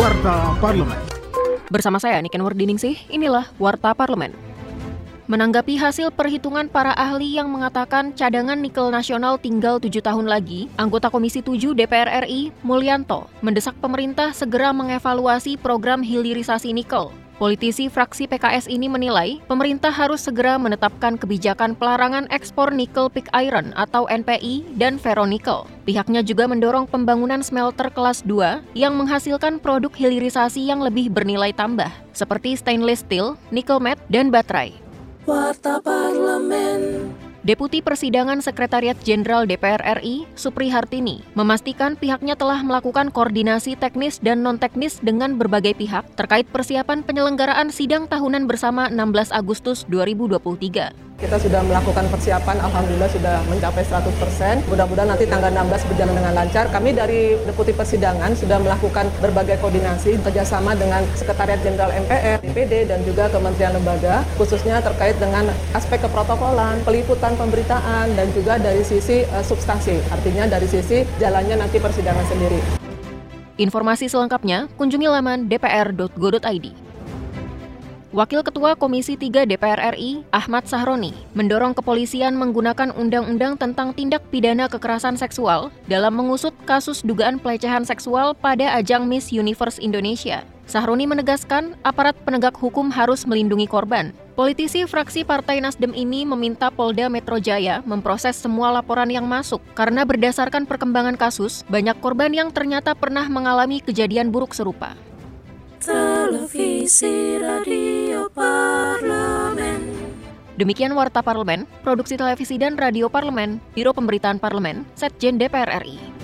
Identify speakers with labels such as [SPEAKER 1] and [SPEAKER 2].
[SPEAKER 1] Warta Parlemen.
[SPEAKER 2] Bersama saya Niken Wardiningsih, inilah Warta Parlemen. Menanggapi hasil perhitungan para ahli yang mengatakan cadangan nikel nasional tinggal tujuh tahun lagi, anggota Komisi 7 DPR RI, Mulyanto, mendesak pemerintah segera mengevaluasi program hilirisasi nikel. Politisi fraksi PKS ini menilai pemerintah harus segera menetapkan kebijakan pelarangan ekspor nikel pig iron atau NPI dan ferronikel. Pihaknya juga mendorong pembangunan smelter kelas 2 yang menghasilkan produk hilirisasi yang lebih bernilai tambah, seperti stainless steel, nickel matte, dan baterai.
[SPEAKER 3] Warta Parlemen.
[SPEAKER 2] Deputi Persidangan Sekretariat Jenderal DPR RI, Supri Hartini, memastikan pihaknya telah melakukan koordinasi teknis dan non-teknis dengan berbagai pihak terkait persiapan penyelenggaraan sidang tahunan bersama 16 Agustus 2023.
[SPEAKER 4] Kita sudah melakukan persiapan, Alhamdulillah sudah mencapai 100%. Mudah-mudahan nanti tanggal 16 berjalan dengan lancar. Kami dari Deputi Persidangan sudah melakukan berbagai koordinasi kerjasama dengan Sekretariat Jenderal MPR, DPD, dan juga Kementerian Lembaga, khususnya terkait dengan aspek keprotokolan, peliputan pemberitaan, dan juga dari sisi uh, substansi, artinya dari sisi jalannya nanti persidangan sendiri.
[SPEAKER 2] Informasi selengkapnya kunjungi laman dpr.go.id. Wakil Ketua Komisi 3 DPR RI, Ahmad Sahroni, mendorong kepolisian menggunakan undang-undang tentang tindak pidana kekerasan seksual dalam mengusut kasus dugaan pelecehan seksual pada ajang Miss Universe Indonesia. Sahroni menegaskan aparat penegak hukum harus melindungi korban. Politisi fraksi Partai Nasdem ini meminta Polda Metro Jaya memproses semua laporan yang masuk karena berdasarkan perkembangan kasus, banyak korban yang ternyata pernah mengalami kejadian buruk serupa.
[SPEAKER 3] Televisi Radio.
[SPEAKER 2] Demikian Warta Parlemen, Produksi Televisi dan Radio Parlemen, Biro Pemberitaan Parlemen, Setjen DPR RI.